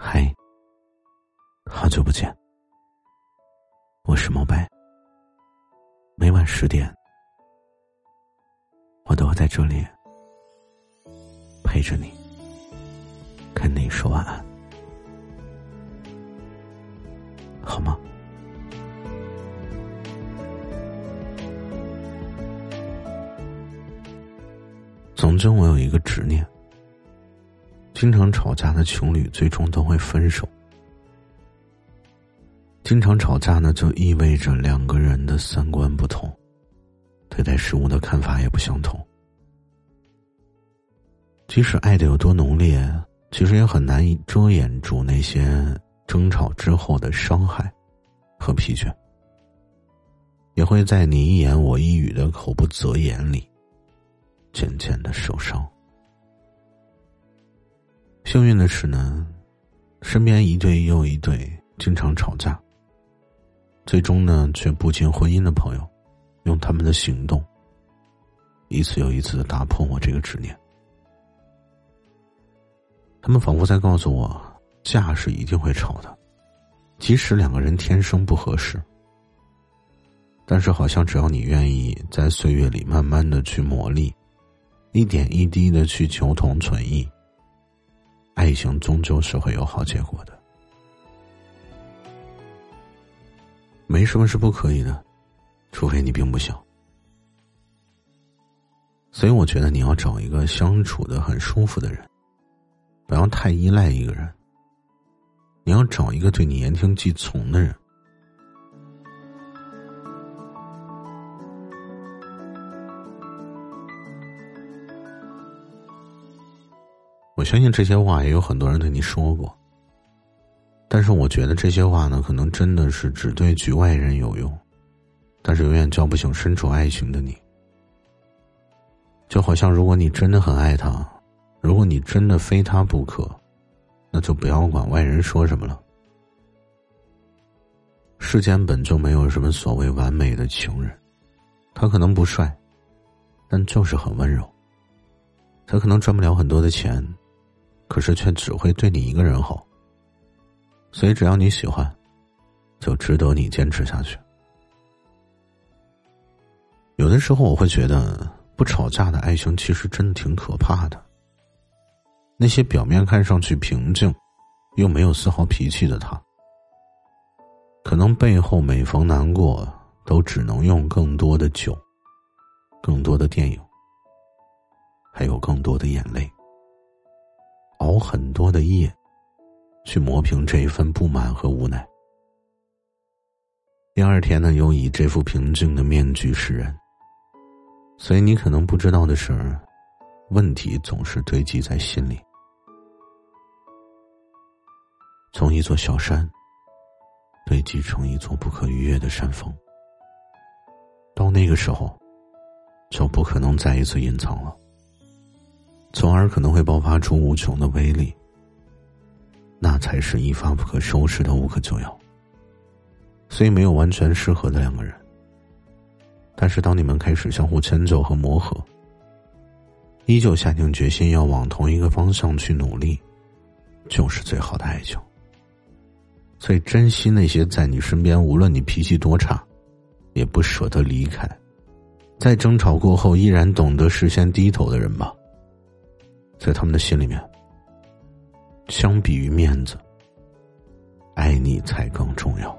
嗨，好久不见，我是毛白。每晚十点，我都会在这里陪着你，跟你说晚安，好吗？总之，我有一个执念。经常吵架的情侣最终都会分手。经常吵架呢，就意味着两个人的三观不同，对待事物的看法也不相同。即使爱的有多浓烈，其实也很难以遮掩住那些争吵之后的伤害和疲倦，也会在你一言我一语的口不择言里，渐渐的受伤。幸运的是呢，身边一对又一对经常吵架，最终呢却不进婚姻的朋友，用他们的行动，一次又一次的打破我这个执念。他们仿佛在告诉我，架是一定会吵的，即使两个人天生不合适，但是好像只要你愿意在岁月里慢慢的去磨砺，一点一滴的去求同存异。爱情终究是会有好结果的，没什么是不可以的，除非你并不想。所以我觉得你要找一个相处的很舒服的人，不要太依赖一个人。你要找一个对你言听计从的人。相信这些话也有很多人对你说过，但是我觉得这些话呢，可能真的是只对局外人有用，但是永远叫不醒身处爱情的你。就好像如果你真的很爱他，如果你真的非他不可，那就不要管外人说什么了。世间本就没有什么所谓完美的情人，他可能不帅，但就是很温柔。他可能赚不了很多的钱。可是却只会对你一个人好，所以只要你喜欢，就值得你坚持下去。有的时候我会觉得，不吵架的爱情其实真的挺可怕的。那些表面看上去平静，又没有丝毫脾气的他，可能背后每逢难过，都只能用更多的酒、更多的电影，还有更多的眼泪。熬很多的夜，去磨平这一份不满和无奈。第二天呢，又以这副平静的面具示人。所以你可能不知道的是，问题总是堆积在心里，从一座小山堆积成一座不可逾越的山峰。到那个时候，就不可能再一次隐藏了。从而可能会爆发出无穷的威力，那才是一发不可收拾的无可救药。所以没有完全适合的两个人，但是当你们开始相互迁就和磨合，依旧下定决心要往同一个方向去努力，就是最好的爱情。所以珍惜那些在你身边，无论你脾气多差，也不舍得离开，在争吵过后依然懂得事先低头的人吧。在他们的心里面，相比于面子，爱你才更重要。